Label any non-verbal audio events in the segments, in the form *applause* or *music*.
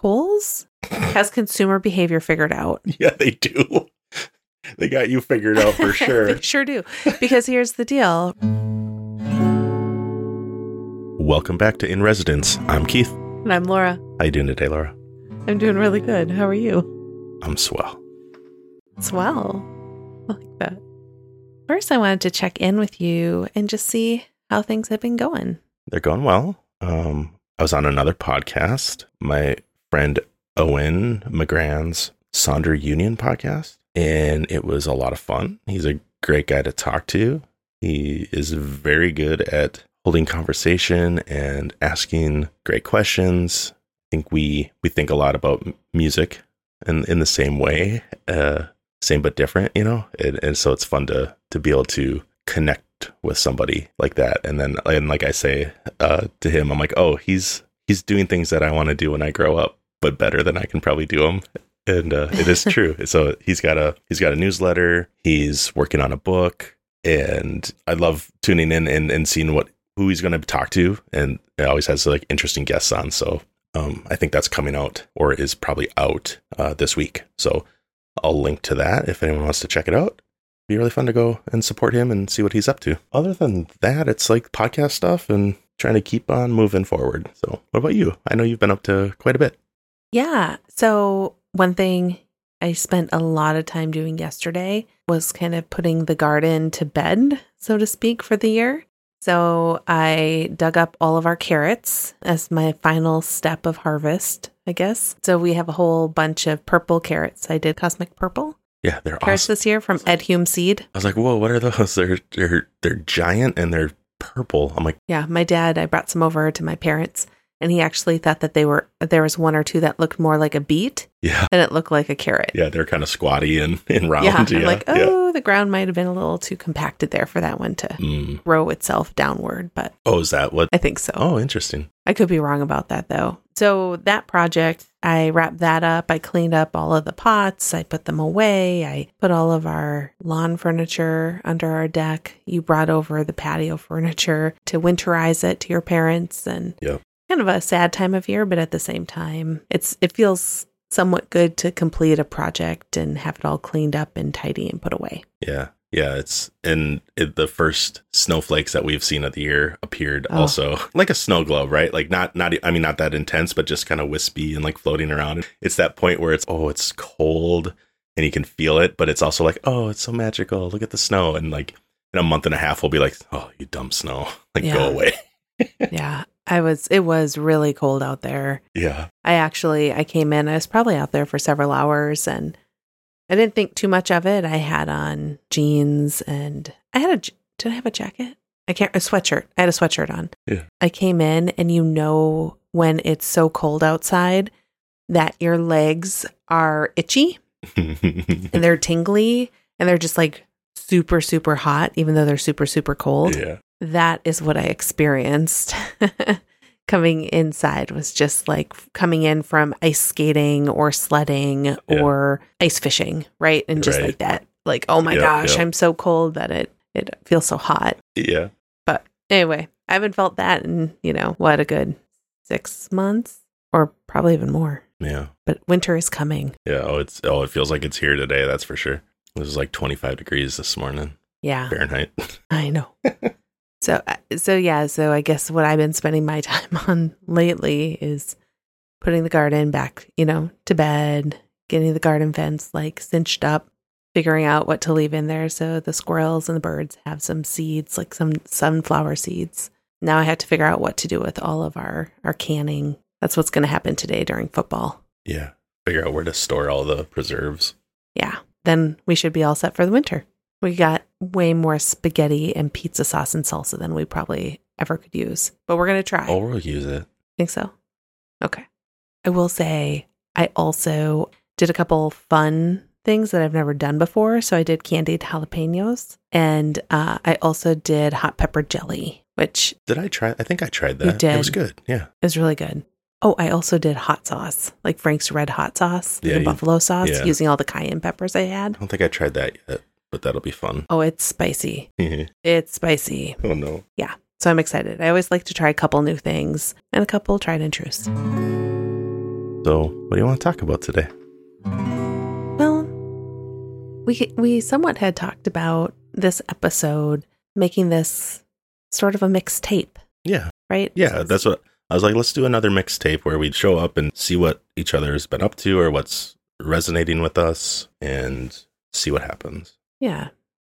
Kohl's has consumer behavior figured out. *laughs* Yeah, they do. they got you figured out for *laughs* sure. they sure do. Because here's the deal. Welcome back to In Residence. I'm Keith. And I'm Laura. How you doing today, Laura? I'm doing really good. How are you? I'm swell. Swell. I like that. First, I wanted to check in with you and just see how things have been going. They're going well. Um, I was on another podcast, my friend Owen McGrann's Sonder Union podcast, and it was a lot of fun. He's a great guy to talk to. He is very good at holding conversation and asking great questions. I think we we think a lot about music in in the same way, uh, same but different, you know. And, and so it's fun to to be able to connect with somebody like that. And then and like I say uh, to him, I'm like, oh, he's he's doing things that I want to do when I grow up, but better than I can probably do them. And uh, it is *laughs* true. so he's got a he's got a newsletter. He's working on a book, and I love tuning in and, and seeing what who he's going to talk to. And it always has like interesting guests on. So um, I think that's coming out or is probably out uh, this week. So I'll link to that if anyone wants to check it out. Be really fun to go and support him and see what he's up to. Other than that, it's like podcast stuff and trying to keep on moving forward. So, what about you? I know you've been up to quite a bit. Yeah. So, one thing I spent a lot of time doing yesterday was kind of putting the garden to bed, so to speak, for the year. So, I dug up all of our carrots as my final step of harvest, I guess. So, we have a whole bunch of purple carrots. I did cosmic purple Yeah, they're carrots awesome. this year from Ed Hume Seed. I was like, whoa, what are those? *laughs* They're they're they're giant and they're purple. I'm like, Yeah, my dad, I brought some over to my parents, and he actually thought that they were, there was one or two that looked more like a beet yeah, than it looked like a carrot. yeah, they're kind of squatty and, and round. Yeah, Yeah, like, yeah. oh, the ground might have been a little too compacted there for that one to Mm. grow itself downward, but Oh, is that what? I think so. Oh, interesting. I could be wrong about that though. So that project, I wrapped that up. I cleaned up all of the pots. I put them away. I put all of our lawn furniture under our deck. You brought over the patio furniture to winterize it to your parents and Yeah. Kind of a sad time of year, but at the same time, it's it feels somewhat good to complete a project and have it all cleaned up and tidy and put away. Yeah. Yeah, it's and it, the first snowflakes that we've seen of the year appeared Oh. also *laughs* like a snow globe, right? Like not not I mean not that intense, but just kind of wispy and like floating around. It's that point where it's oh, it's cold and you can feel it, but it's also like oh, it's so magical. Look at the snow, and like in a month and a half, we'll be like oh, you dumb snow, *laughs* like Yeah. go away. *laughs* yeah. I was it was really cold out there. Yeah, I actually I came in. I was probably out there for several hours, and I didn't think too much of it. I had on jeans, and I had a did I have a jacket? I can't a sweatshirt. I had a sweatshirt on. Yeah. I came in, and you know when it's so cold outside that your legs are itchy *laughs* and they're tingly, and they're just like super super hot, even though they're super super cold yeah, that is what I experienced *laughs* coming inside was just like coming in from ice skating or sledding or ice fishing, right? And just Right. like that. Like, oh my Yeah, gosh, yeah. I'm so cold that it it feels so hot. yeah. But anyway, I haven't felt that in, you know, what a good 6 months or probably even more. Yeah. But winter is coming. Yeah. Oh, it's oh, it feels like it's here today. That's for sure. It was like 25 degrees this morning Yeah. Fahrenheit. *laughs* I know. so uh, so yeah, so I guess what I've been spending my *laughs* time on lately is putting the garden back, you know, to bed, getting the garden fence like cinched up, figuring out what to leave in there so the squirrels and the birds have some seeds, like some sunflower seeds. Now I have to figure out what to do with all of our our canning. That's what's going to happen today during football. yeah. Figure out where to store all the preserves. Yeah. Then we should be all set for the winter. We got way more spaghetti and pizza sauce and salsa than we probably ever could use, but we're going to try. Oh, we'll use it. Think so? Okay. I will say I also did a couple fun things that I've never done before. So I did candied jalapenos and uh, I also did hot pepper jelly, which Did I try? I think I tried You that. It was good. Yeah. It was really good. Oh, I also did hot sauce, like Frank's red hot sauce, Yeah, you- buffalo sauce, yeah. using all the cayenne peppers I had. I don't think I tried that yet, but that'll be fun. Oh, it's spicy. *laughs* It's spicy. Oh, no. Yeah. So I'm excited. I always like to try a couple new things and a couple tried and trues. So, what do you want to talk about today? Well, we we somewhat had talked about this episode making this sort of a mixtape, Yeah. right? Yeah, that's what I was like, let's do another mixtape where we'd show up and see what each other has been up to or what's resonating with us and see what happens. Yeah.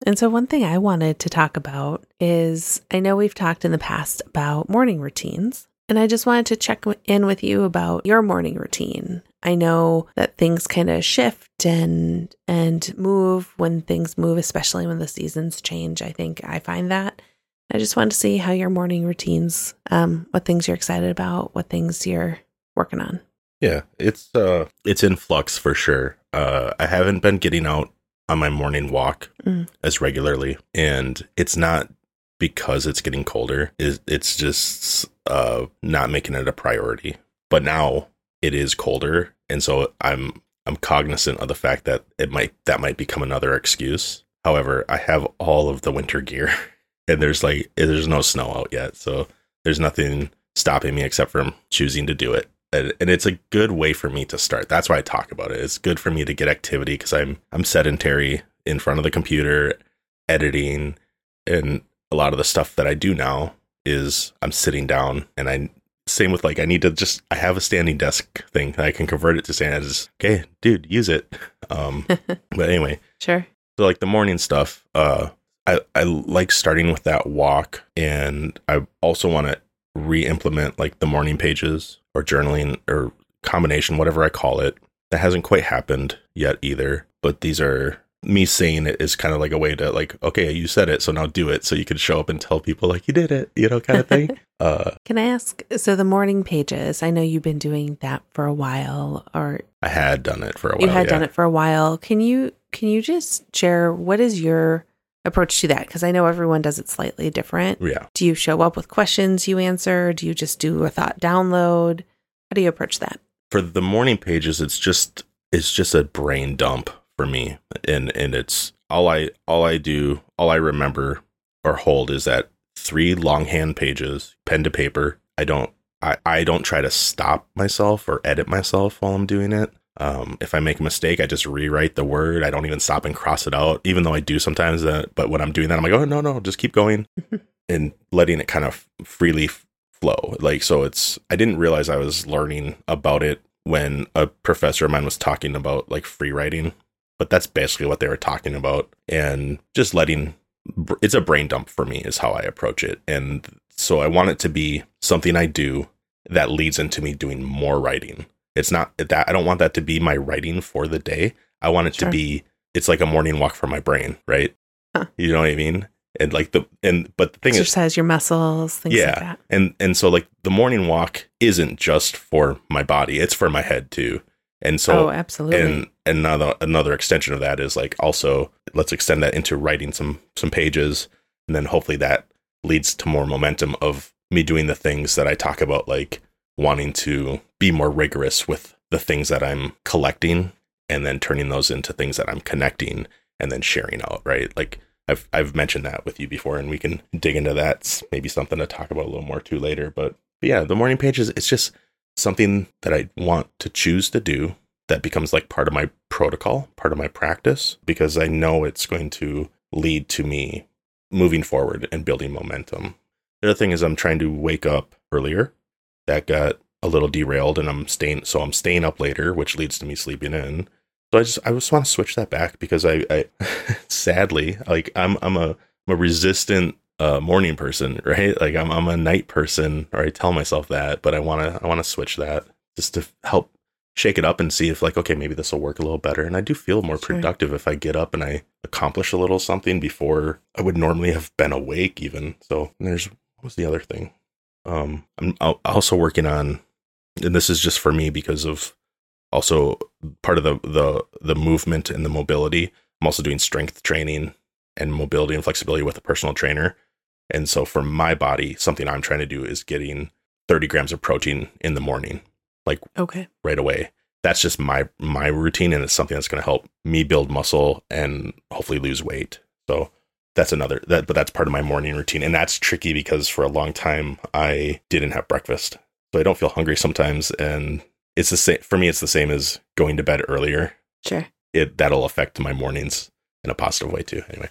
And so, one thing I wanted to talk about is I know we've talked in the past about morning routines, and I just wanted to check in with you about your morning routine. I know that things kind of shift and and move when things move, especially when the seasons change. I think I find that. I just wanted to see how your morning routines, um, what things you're excited about, what things you're working on. Yeah, it's uh it's in flux for sure. Uh I haven't been getting out on my morning walk Mm. as regularly and it's not because it's getting colder. It, it's just uh not making it a priority. But now it is colder and so I'm I'm cognizant of the fact that it might that might become another excuse. However, I have all of the winter gear *laughs* and there's like there's no snow out yet. So there's nothing stopping me except from choosing to do it and, and it's a good way for me to start. That's why I talk about it. It's good for me to get activity because I'm I'm sedentary in front of the computer, editing, and a lot of the stuff that I do now is I'm sitting down and I same with like I need to just I have a standing desk thing I can convert it to standing. I just okay, dude, use it. *laughs* Um, *laughs* but anyway, Sure. so like the morning stuff, uh, I I like starting with that walk, and I also want to re-implement like the morning pages or journaling or combination, whatever I call it. That hasn't quite happened yet either. But these are me saying it is kind of like a way to like, okay, you said it, so now do it, so you can show up and tell people like you did it, you know, kind of thing. *laughs* uh, Can I ask? So the morning pages, I know you've been doing that for a while, or I had done it for a while. you had yeah. done it for a while. Can you can you just share what is your approach to that? Because I know everyone does it slightly different. Yeah. Do you show up with questions you answer? Do you just do a thought download? How do you approach that? for the morning pages it's just it's just a brain dump for me and and it's all i all i do all i remember or hold is that three longhand pages pen to paper i don't i i don't try to stop myself or edit myself while i'm doing it um if i make a mistake i just rewrite the word i don't even stop and cross it out even though i do sometimes that but when i'm doing that i'm like oh no no just keep going *laughs* and letting it kind of freely flow. Like, so it's, I didn't realize I was learning about it when a professor of mine was talking about like free writing, but that's basically what they were talking about. And just letting, it's a brain dump for me, is how I approach it. And so I want it to be something I do that leads into me doing more writing. It's not that I don't want that to be my writing for the day. I want it Sure. to be, it's like a morning walk for my brain, right? Huh. You know what I mean? And like the, and, but the thing is, Exercise your muscles, things Yeah. like that. and and so like the morning walk isn't just for my body it's for my head too and so oh, absolutely. and another another extension of that is like also let's extend that into writing some some pages and then hopefully that leads to more momentum of me doing the things that i talk about like wanting to be more rigorous with the things that i'm collecting and then turning those into things that i'm connecting and then sharing out right like I've I've mentioned that with you before, and we can dig into that. It's maybe something to talk about a little more too later. But, but yeah, the morning pages. It's just something that I want to choose to do that becomes like part of my protocol, part of my practice, because I know it's going to lead to me moving forward and building momentum. The other thing is I'm trying to wake up earlier. That got a little derailed, and I'm staying. So I'm staying up later, which leads to me sleeping in. So I just I just want to switch that back because I, I *laughs* sadly like I'm I'm a I'm a resistant uh, morning person, *laughs* right? Like I'm I'm a night person, or I tell myself that, but I want to I want to switch that just to help shake it up and see if like okay maybe this will work a little better. And I do feel more Sure. productive if I get up and I accomplish a little something before I would normally have been awake even. So there's what was the other thing? Um, I'm also working on, and this is just for me because of also part of the the the movement and the mobility. I'm also doing strength training and mobility and flexibility with a personal trainer. And so for my body, something I'm trying to do is getting 30 grams of protein in the morning, like okay. right away. That's just my my routine, and it's something that's going to help me build muscle and hopefully lose weight. So that's another that, but that's part of my morning routine, and that's tricky because for a long time I didn't have breakfast, so I don't feel hungry sometimes, and it's the same for me. It's the same as going to bed earlier. Sure. It that'll affect my mornings in a positive way too. Anyway,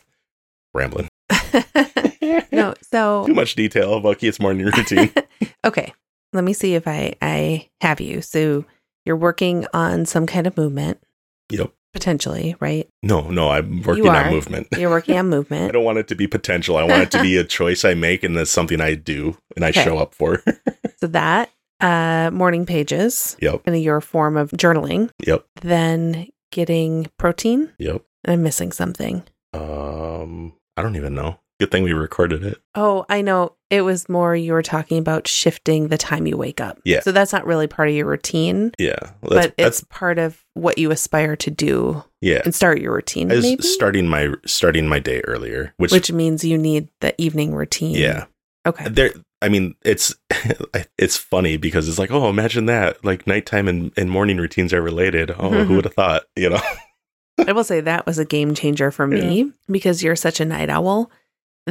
rambling. *laughs* *laughs* no, so Too much detail about Keith's morning routine. *laughs* okay, let me see if I I have you. So you're working on some kind of movement yep. Potentially, right? No, no, I'm working on movement. *laughs* You're working on movement. I don't want it to be potential. I want it to be a *laughs* choice I make and that's something I do and I Okay. show up for. *laughs* So that uh morning pages yep. in your form of journaling, Yep. then getting protein. Yep. And I'm missing something. Um I don't even know. Good thing we recorded it. Oh, I know. It was more you were talking about shifting the time you wake up. Yeah. So that's not really part of your routine, Yeah. That's, but that's it's part of what you aspire to do yeah. and start your routine, I was maybe. starting my starting my day earlier, which, which means you need the evening routine. yeah. Okay. There I mean, it's *laughs* it's funny because it's like, oh, imagine that. Like nighttime and, and morning routines are related. Oh, Mhm. who *laughs* would have thought? You know? *laughs* I will say that was a game changer for me because you're such a night owl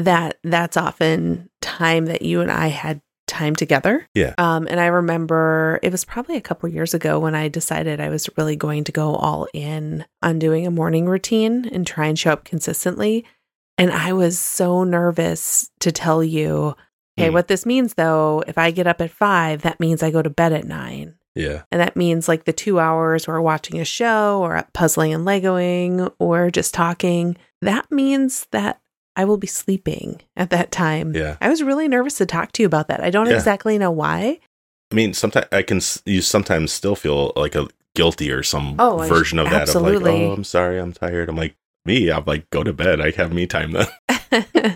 that that's often time that you and I had time together. Yeah. Um, and I remember it was probably a couple years ago when I decided I was really going to go all in on doing a morning routine and try and show up consistently. And I was so nervous to tell you, okay, Hmm. what this means though, if I get up at five, that means I go to bed at nine. Yeah. And that means like the two hours we're watching a show or puzzling and Legoing or just talking. That means that I will be sleeping at that time. Yeah. I was really nervous to talk to you about that. I don't Yeah. exactly know why. I mean, sometimes I can. You sometimes still feel like a guilty or some Oh, version of that. Of absolutely. like, oh, I'm sorry, I'm tired. I'm like me. I'm like, go to bed. I have me time then. *laughs*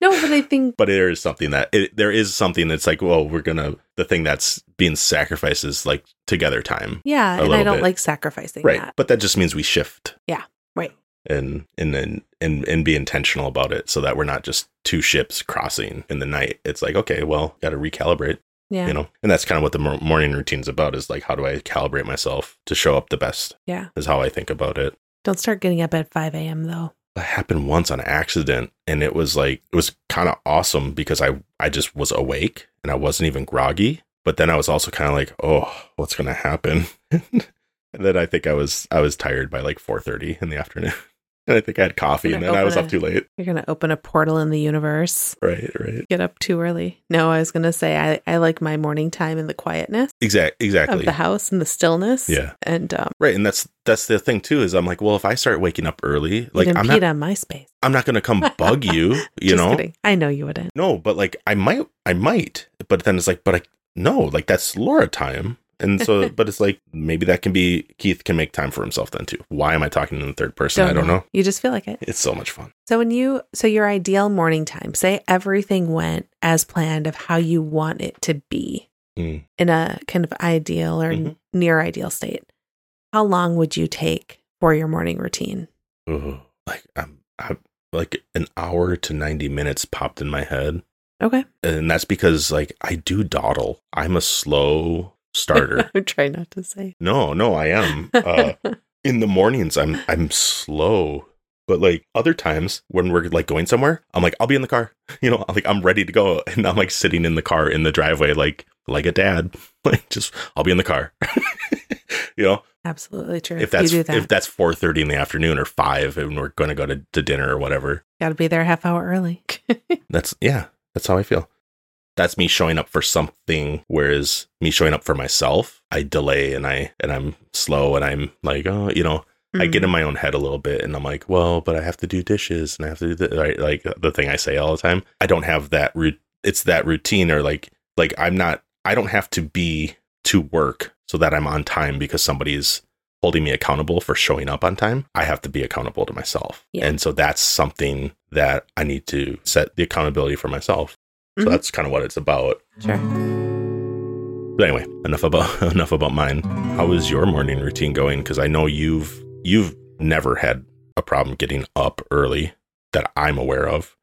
no, but I think But there is something that it, there is something that's like, well, we're gonna. The thing that's being sacrificed is like together time, yeah, and I don't bit. like sacrificing right? that. But that just means we shift. Yeah, right. And and then and and be intentional about it, so that we're not just two ships crossing in the night. It's like, okay, well, got to recalibrate. Yeah. you know and that's kind of what the mor- morning routine's about is like how do i calibrate myself to show up the best Yeah. is how i think about it Don't start getting up at 5 a.m. though. it happened once on accident and it was like it was kind of awesome because i i just was awake and i wasn't even groggy but then i was also kind of like oh what's gonna happen *laughs* and then i think i was i was tired by like 4.30 in the afternoon and i think i had coffee and then i was open up too late You're going to open a portal in the universe. right right Get up too early. No, I was going to say I, I like my morning time in the quietness Exactly, exactly of the house and the stillness. Yeah. And um, right and that's that's the thing too is i'm like well if i start waking up early like i'm not on my space. i'm not gonna come bug you *laughs* you know kidding. I know you wouldn't. No, but like I might, I might, but then it's like, but I no, like that's Laura time, and so, *laughs* but it's like maybe that can be Keith can make time for himself then too. Why am I talking in the third person? I don't know. You just feel like it. It's so much fun. So when you so your ideal morning time, say everything went as planned of how you want it to be Mm. in a kind of ideal or Mhm. near ideal state. How long would you take for your morning routine? Ugh. Like I'm, I like an hour to ninety minutes popped in my head, Okay. and that's because like I do dawdle. I'm a slow starter. *laughs* I'm trying not to say. no, no, I am. Uh, *laughs* in the mornings i'm i'm slow but like other times when we're like going somewhere i'm like i'll be in the car *laughs* you know like i'm ready to go and i'm like sitting in the car in the driveway like like a dad like just i'll be in the car you know Absolutely true. if that's you do that, if that's 4.30 in the afternoon or 5 and we're going to go to, to dinner or whatever got to be there a half hour early. that's yeah that's how i feel that's me showing up for something whereas me showing up for myself i delay and i and i'm slow and i'm like oh you know I get Mm. in my own head a little bit and I'm like, well, but I have to do dishes and I have to do the right like the thing I say all the time. I don't have that root it's that routine or like like I'm not I don't have to be to work so that I'm on time because somebody's holding me accountable for showing up on time. I have to be accountable to myself. Yeah. And so that's something that I need to set the accountability for myself. So Mhm. that's kind of what it's about. Sure. But anyway, enough about *laughs* enough about mine. How is your morning routine going? Because I know you've you've never had a problem getting up early that I'm aware of.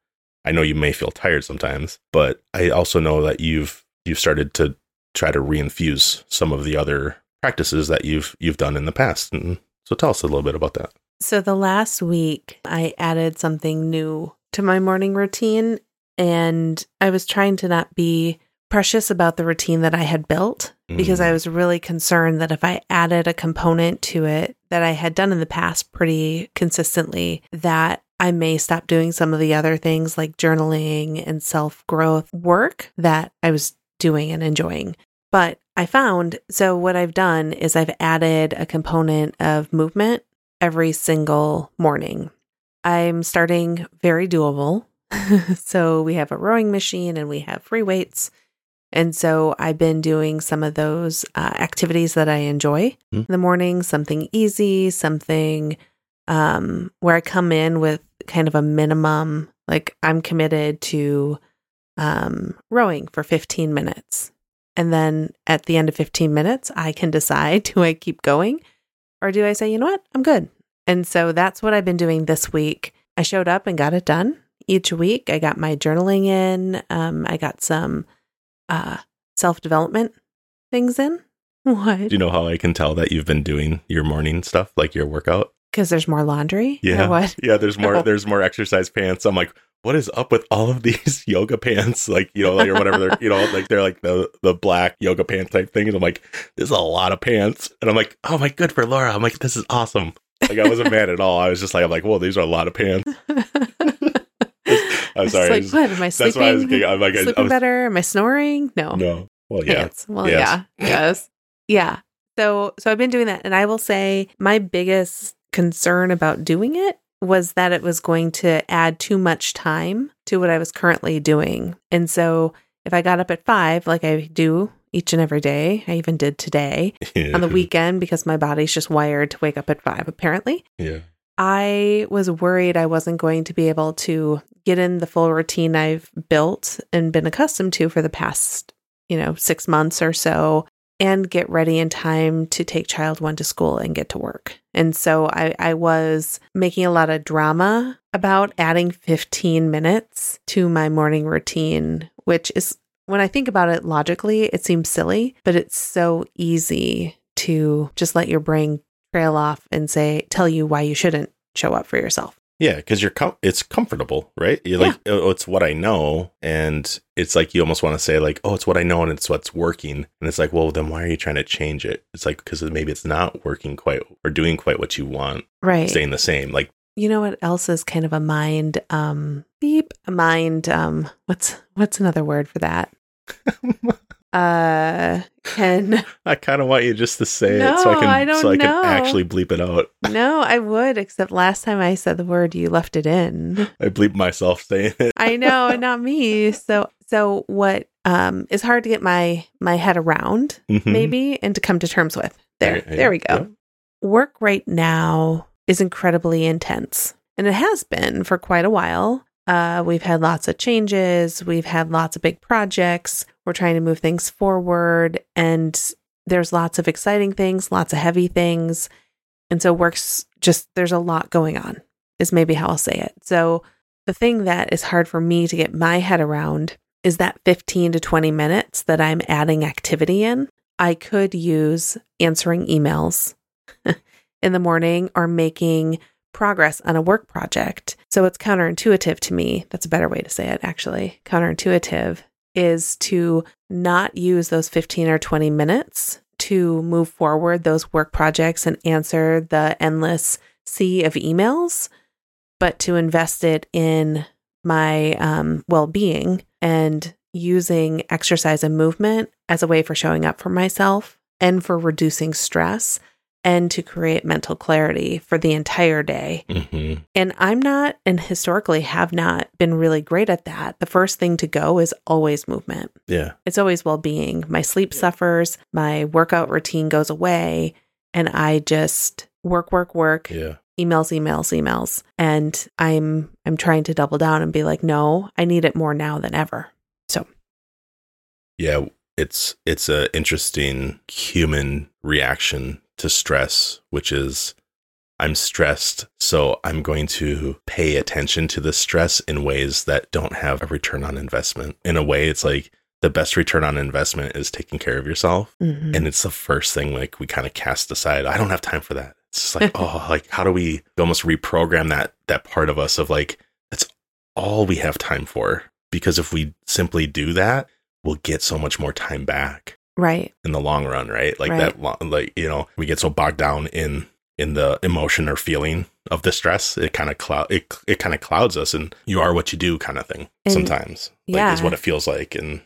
I know you may feel tired sometimes, but I also know that you've you've started to try to reinfuse some of the other practices that you've you've done in the past. And so tell us a little bit about that. So the last week, I added something new to my morning routine, and I was trying to not be precious about the routine that I had built because I Mm. was really concerned that if I added a component to it that I had done in the past pretty consistently, that I may stop doing some of the other things like journaling and self growth work that I was doing and enjoying. But I found so what I've done is I've added a component of movement every single morning. I'm starting very doable. *laughs* so we have a rowing machine and we have free weights. And so I've been doing some of those uh, activities that I enjoy Hmm. in the morning, something easy, something um, where I come in with kind of a minimum, like I'm committed to um, rowing for 15 minutes. And then at the end of 15 minutes, I can decide *laughs* do I keep going or do I say, you know what, I'm good. And so that's what I've been doing this week. I showed up and got it done each week. I got my journaling in. Um, I got some uh, self development things in. *laughs* What? Do you know how I can tell that you've been doing your morning stuff, like your workout? Because there's more laundry. Yeah. what? Yeah, there's more *laughs* there's more exercise pants. I'm like, what is up with all of *laughs* these yoga pants? Like, you know, like or whatever they're you know, like they're like the the black yoga pant type thing. And I'm like, there's a lot of pants. And I'm like, oh my good for Laura. I'm like, this is awesome. Like I wasn't mad at all. I was just like, I'm like, well, these are a lot of pants. I'm sorry. Like, what? Am I why I was sleeping? getting, I'm like, sleeping I was, better? Am I snoring? No. no. Well, yeah. Pants. Well, Yes. yeah. Yes. Yeah. So so I've been doing that and I will say my biggest concern about doing it was that it was going to add too much time to what I was currently doing. And so if I got up at 5 like I do each and every day, I even did today *laughs* on the weekend because my body's just wired to wake up at 5 apparently. Yeah. I was worried I wasn't going to be able to get in the full routine I've built and been accustomed to for the past, you know, six months or so and get ready in time to take child one to school and get to work. And so I, I was making a lot of drama about adding 15 minutes to my morning routine, which is when I think about it logically, it seems silly, but it's so easy to just let your brain trail off and say, tell you why you shouldn't show up for yourself. Yeah, because you're com- it's comfortable, right? You're like, oh, it's what I know, and it's like you almost want to say like, oh, it's what I know, and it's what's working, and it's like, well, then why are you trying to change it? It's like because maybe it's not working quite or doing quite what you want, Right. staying the same. Like, You know what else is kind of a mind um beep a mind um what's what's another word for that? *laughs* Uh can *laughs* I kind of want you just to say it so I can I don't so I know. can actually bleep it out. *laughs* no, I would, except last time I said the word you left it in. I bleep myself saying it. I know, *laughs* not me. So so what um is hard to get my my head around Mhm. maybe and to come to terms with. There. There we go. Work right now is incredibly intense. And it has been for quite a while. Uh, we've had lots of changes. We've had lots of big projects. We're trying to move things forward. And there's lots of exciting things, lots of heavy things. And so, work's just, there's a lot going on, is maybe how I'll say it. So, the thing that is hard for me to get my head around is that 15 to 20 minutes that I'm adding activity in. I could use answering emails *laughs* in the morning or making progress on a work project. So it's counterintuitive to me. That's a better way to say it, actually. Counterintuitive is to not use those 15 or 20 minutes to move forward those work projects and answer the endless sea of emails, but to invest it in my um, well being and using exercise and movement as a way for showing up for myself and for reducing stress and to create mental clarity for the entire day. Mhm. And I'm not, and historically have not been really great at that. The first thing to go is always movement. Yeah. It's always well being. My sleep suffers, my workout routine goes away, and I just work, work, work, Yeah. emails, emails, emails. And I'm I'm trying to double down and be like, no, I need it more now than ever. So Yeah, it's it's a interesting human reaction to stress, which is I'm stressed, so I'm going to pay attention to the stress in ways that don't have a return on investment. In a way, it's like the best return on investment is taking care of yourself. mhm. And it's the first thing like we kind of cast aside. I don't have time for that. It's just like, *laughs* oh, like how do we almost reprogram that that part of us of like that's all we have time for? Because if we simply do that, we'll get so much more time back Right. in the long run, right? Like Right. that, like you know, we get so bogged down in in the emotion or feeling of the stress, it kind of cloud it it kind of clouds us, and you are what you do, kind of thing. And- sometimes, like, yeah. is what it feels like, and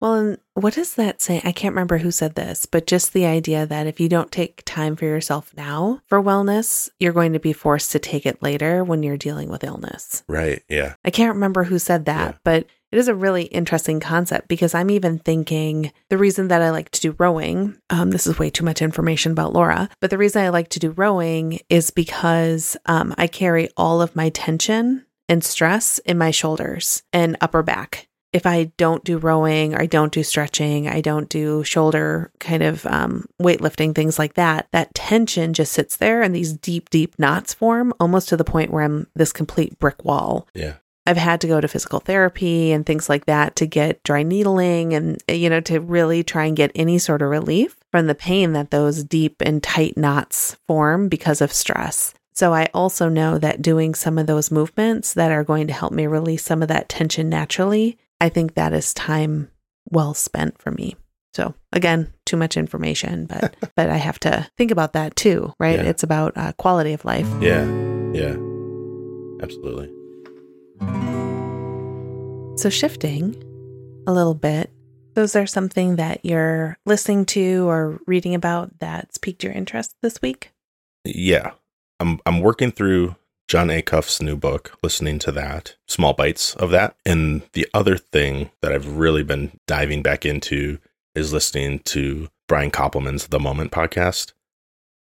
Well, and what does that say? I can't remember who said this, but just the idea that if you don't take time for yourself now for wellness, you're going to be forced to take it later when you're dealing with illness. right, yeah, I can't remember who said that, Yeah. but it is a really interesting concept because I'm even thinking the reason that I like to do rowing, um, this is way too much information about Laura, but the reason I like to do rowing is because um, I carry all of my tension and stress in my shoulders and upper back. If I don't do rowing, I don't do stretching, I don't do shoulder kind of um, weightlifting, things like that, that tension just sits there and these deep, deep knots form almost to the point where I'm this complete brick wall. yeah, I've had to go to physical therapy and things like that to get dry needling and, you know, to really try and get any sort of relief from the pain that those deep and tight knots form because of stress. So I also know that doing some of those movements that are going to help me release some of that tension naturally, I think that is time well spent for me. So again, too much information, but *laughs* but I have to think about that too, right? Yeah. It's about uh, quality of life. yeah, yeah, absolutely. So, shifting a little bit, those are something that you're listening to or reading about that's piqued your interest this week? Yeah, I'm I'm working through Jon Acuff's new book, listening to that, small bites of that, and the other thing that I've really been diving back into is listening to Brian Koppelman's The Moment podcast.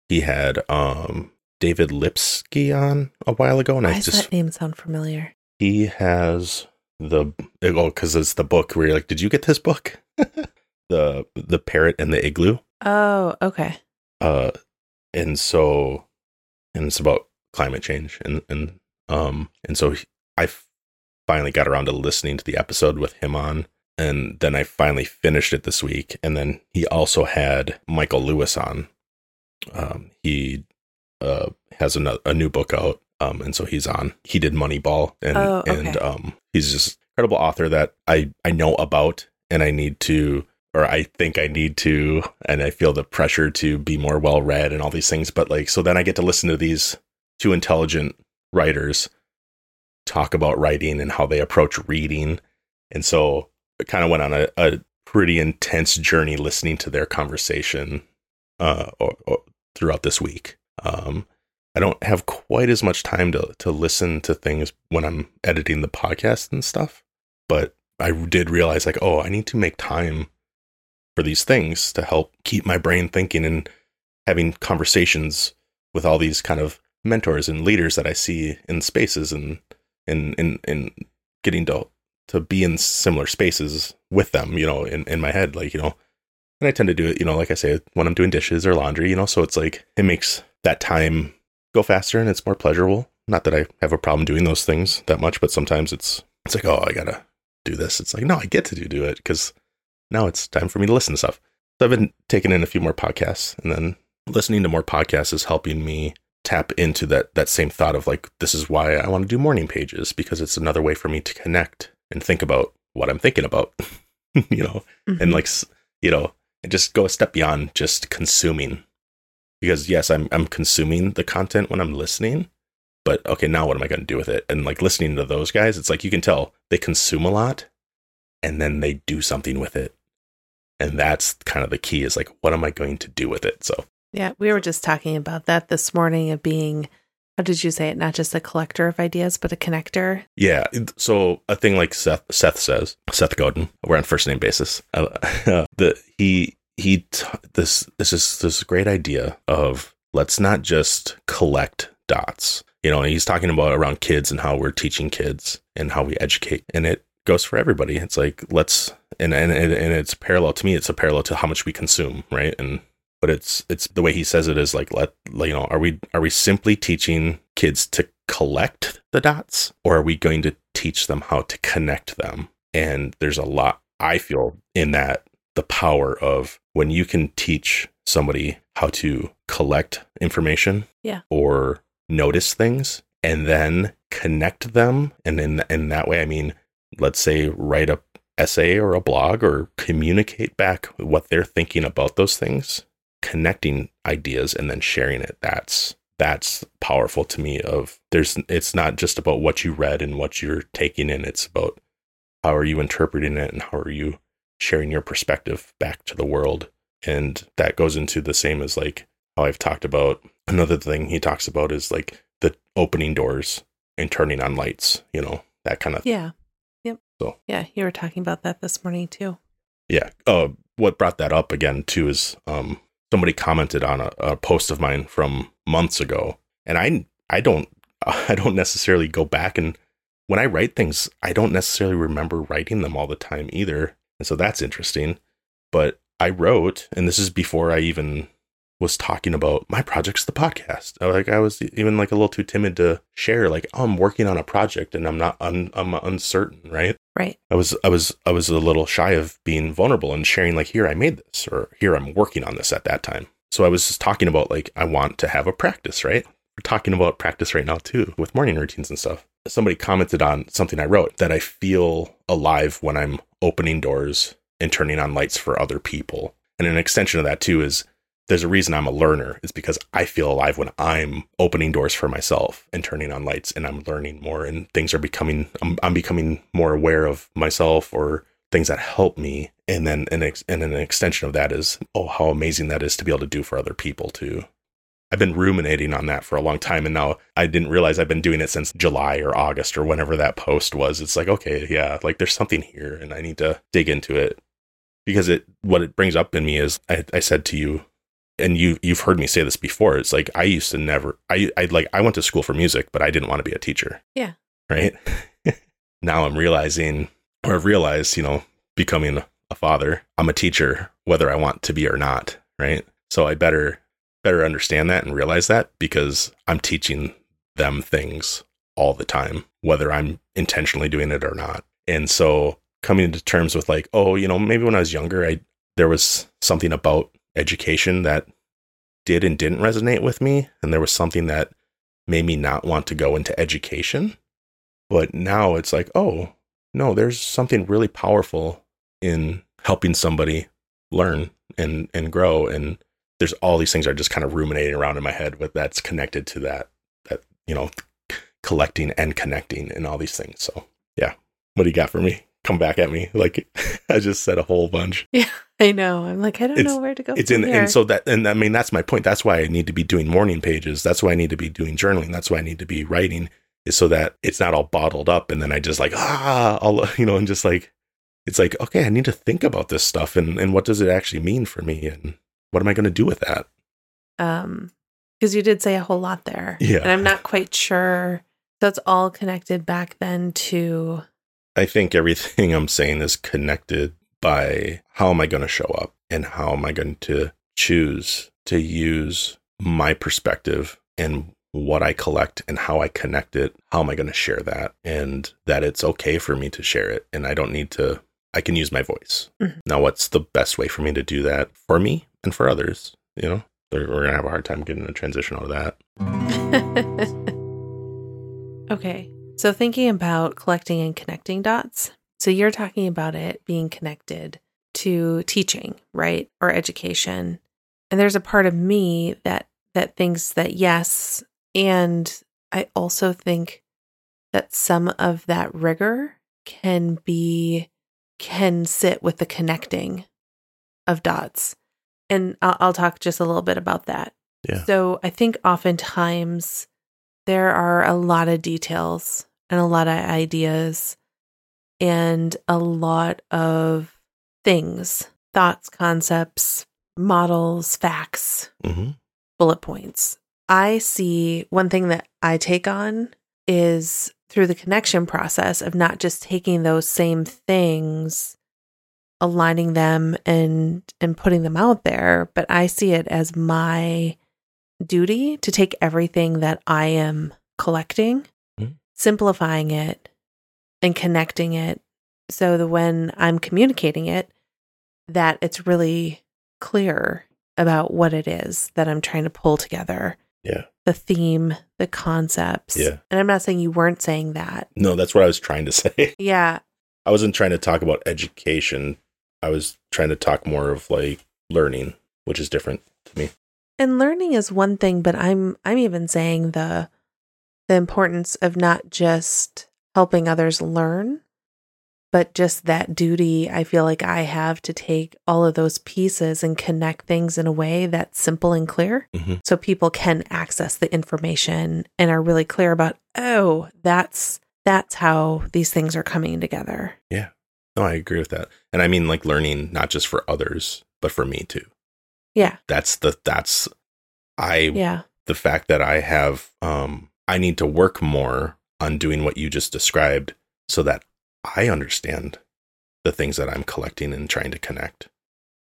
He had um David Lipsky on a while ago, and Why I does just that name sound familiar? He has the oh because it's the book where you're like, did you get this book? *laughs* the the parrot and the igloo Oh, okay. uh and so and it's about climate change and and um and so he- i finally got around to listening to the episode with him on and then i finally finished it this week and then he also had michael lewis on um he uh has a, a new book out um and so he's on he did moneyball and Oh, and um he's just incredible author that i i know about and i need to or I think I need to, and I feel the pressure to be more well read and all these things. But like, so then I get to listen to these two intelligent writers talk about writing and how they approach reading. And so I kind of went on a, a pretty intense journey listening to their conversation uh, or, or throughout this week. Um, I don't have quite as much time to, to listen to things when I'm editing the podcast and stuff, but I did realize like, oh, I need to make time for these things to help keep my brain thinking and having conversations with all these kind of mentors and leaders that I see in spaces and in in in getting to to be in similar spaces with them, you know, in, in my head, like, you know, and I tend to do it, you know, like I say, when I'm doing dishes or laundry, you know, so it's like it makes that time go faster and it's more pleasurable. Not that I have a problem doing those things that much, but sometimes it's it's like, oh, I gotta do this. It's like, no, I get to do, do it because now it's time for me to listen to stuff. So I've been taking in a few more podcasts and then listening to more podcasts is helping me tap into that that same thought of like this is why I want to do morning pages because it's another way for me to connect and think about what I'm thinking about. *laughs* you know, and Mhm. like you know, and just go a step beyond just consuming. Because yes, I'm I'm consuming the content when I'm listening, but okay, now what am I going to do with it? And like listening to those guys, it's like you can tell they consume a lot and then they do something with it. And that's kind of the key is like what am I going to do with it? So, yeah, we were just talking about that this morning of being, how did you say it? Not just a collector of ideas, but a connector. Yeah. So a thing like Seth Seth says, Seth Godin, we're on first name basis. Uh, *laughs* the he he t- this this is this great idea of let's not just collect dots. You know, he's talking about around kids and how we're teaching kids and how we educate, and it goes for everybody. It's like let's and and and and it's parallel to me. It's a parallel to how much we consume, right? And but it's it's the way he says it is like let you know are we are we simply teaching kids to collect the dots or are we going to teach them how to connect them and there's a lot i feel in that the power of when you can teach somebody how to collect information Yeah. or notice things and then connect them and in in that way i mean let's say write a essay or a blog or communicate back what they're thinking about those things, connecting ideas and then sharing it. That's that's powerful to me of there's it's not just about what you read and what you're taking in it's about how are you interpreting it and how are you sharing your perspective back to the world and that goes into the same as like how I've talked about another thing he talks about is like the opening doors and turning on lights you know that kind of Yeah. Yep. So- yeah, you were talking about that this morning too. Yeah. Uh, what brought that up again too is um, somebody commented on a, a post of mine from months ago, and I I don't *laughs* I don't necessarily go back and when I write things, I don't necessarily remember writing them all the time either, and so that's interesting. But I wrote, and this is before I even was talking about my project's the podcast. Like I was even like a little too timid to share. Like oh, I'm working on a project and I'm not un, I'm uncertain, right? Right. I was I was I was a little shy of being vulnerable and sharing like here I made this or here I'm working on this at that time. So I was just talking about like I want to have a practice, right? We're talking about practice right now too with morning routines and stuff. Somebody commented on something I wrote that I feel alive when I'm opening doors and turning on lights for other people. And an extension of that too is there's a reason I'm a learner. It's because I feel alive when I'm opening doors for myself and turning on lights and I'm learning more and things are becoming, I'm, I'm becoming more aware of myself or things that help me. And then an, ex, and an extension of that is, oh, how amazing that is to be able to do for other people too. I've been ruminating on that for a long time. And now I didn't realize I've been doing it since July or August or whenever that post was. It's like, okay, yeah, like there's something here and I need to dig into it because it, what it brings up in me is I, I said to you and you you've heard me say this before it's like i used to never i i like i went to school for music but i didn't want to be a teacher Yeah. right *laughs* now i'm realizing or i've realized you know becoming a father i'm a teacher whether i want to be or not right so i better better understand that and realize that because i'm teaching them things all the time whether i'm intentionally doing it or not. And so coming to terms with like oh you know maybe when i was younger i there was something about education that did and didn't resonate with me. And there was something that made me not want to go into education. But now it's like oh no there's something really powerful in helping somebody learn and and grow and there's all these things are just kind of ruminating around in my head with that's connected to that that you know collecting and connecting and all these things so yeah what do you got for me come back at me like *laughs* i just said a whole bunch Yeah. *laughs* I know. I'm like, I don't It's- know where to go. it's in here. and so that and i mean that's my point that's why i need to be doing morning pages that's why i need to be doing journaling that's why i need to be writing is so that it's not all bottled up and then i just like ah all you know and just like it's like okay i need to think about this stuff and and what does it actually mean for me and what am i going to do with that um because you did say a whole lot there Yeah. and i'm not quite sure it's all connected back then to i think everything *laughs* i'm saying is connected by how am i going to show up and how am i going to choose to use my perspective and what I collect and how I connect it, how am I going to share that? And that it's okay for me to share it. And I don't need to, I can use my voice. Mhm. Now, what's the best way for me to do that for me and for others? You know, They're- we're going to have a hard time getting a transition out of that. *laughs* okay so thinking about collecting and connecting dots so you're talking about it being connected to teaching right or education and there's a part of me that that thinks that yes and i also think that some of that rigor can be can sit with the connecting of dots and i'll, I'll talk just a little bit about that Yeah. so i think oftentimes there are a lot of details and a lot of ideas and a lot of things thoughts concepts models facts hmm bullet points. I see one thing that I take on is through the connection process of not just taking those same things aligning them and and putting them out there, but I see it as my duty to take everything that I am collecting, Mhm. simplifying it and connecting it so that when I'm communicating it that it's really clear about what it is that I'm trying to pull together. Yeah. The theme, the concepts. Yeah. And I'm not saying you weren't saying that. No, that's what I was trying to *laughs* say. Yeah. I wasn't trying to talk about education. I was trying to talk more of like learning, which is different to me. And learning is one thing, but I'm I'm even saying the the importance of not just helping others learn, but just that duty I feel like I have to take all of those pieces and connect things in a way that's simple and clear Mhm. so people can access the information and are really clear about, oh, that's that's how these things are coming together. No, I agree with that. And I mean like learning not just for others, but for me too. Yeah. That's the that's I Yeah. the fact that I have um I need to work more on doing what you just described so that I understand the things that I'm collecting and trying to connect.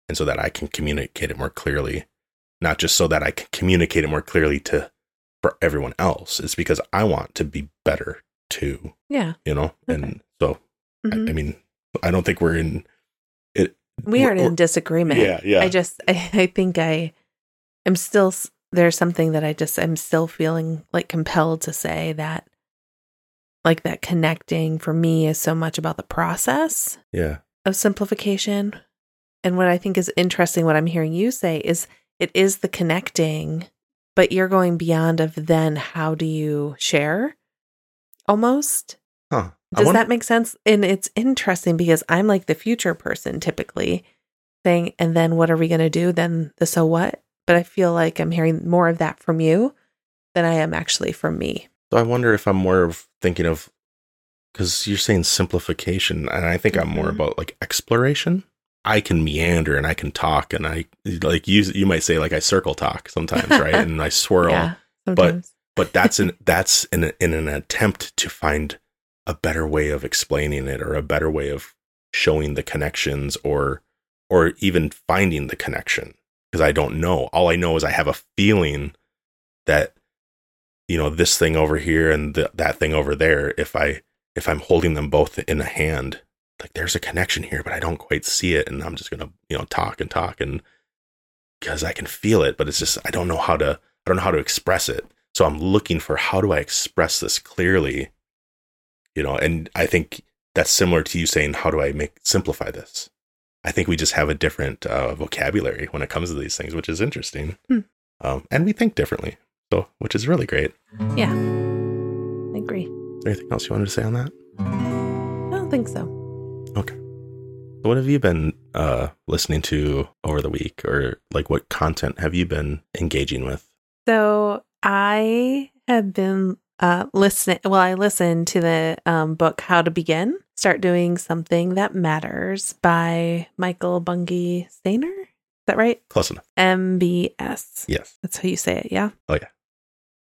And so that I can communicate it more clearly, not just so that I can communicate it more clearly to for everyone else. It's because I want to be better too, Yeah. you know? And so I, Mhm. I mean, I don't think we're in it we aren't in disagreement. Yeah, yeah. I just, I, I think I am still, there's something that I just, I'm still feeling like compelled to say that, like that connecting for me is so much about the process yeah. of simplification. And what I think is interesting, what I'm hearing you say is it is the connecting, but you're going beyond of then how do you share almost? Huh. Does that make sense? And it's interesting because I'm like the future person typically saying, and then what are we going to do? Then the so what? But I feel like I'm hearing more of that from you than I am actually from me. So I wonder if I'm more of thinking of because you're saying simplification, and I think I'm more Mhm. about like exploration. I can meander and I can talk, and I like you. You might say like I circle talk sometimes, right? *laughs* and I swirl, Yeah. Sometimes. but that's an that's in in an attempt to find a better way of explaining it or a better way of showing the connections or or even finding the connection. Because I don't know. All I know is I have a feeling that you know this thing over here and th- that thing over there if I if I'm holding them both in a hand like there's a connection here but I don't quite see it. And I'm just going to you know talk and talk and because I can feel it but it's just I don't know how to I don't know how to express it. So I'm looking for how do I express this clearly you know and I think that's similar to you saying how do I make simplify this I think we just have a different uh, vocabulary when it comes to these things, which is interesting. Hmm. Um, and we think differently, so which is really great. Yeah. I agree. there anything else you wanted to say on that? I don't think so. Okay. So what have you been uh, listening to over the week, or like what content have you been engaging with? So I have been uh, listening. Well, I listened to the um, book How to Begin. Start doing something that matters by Michael Bungay Stanier. Is that right? Close enough. MBS. Yes. That's how you say it. Yeah. Oh, yeah.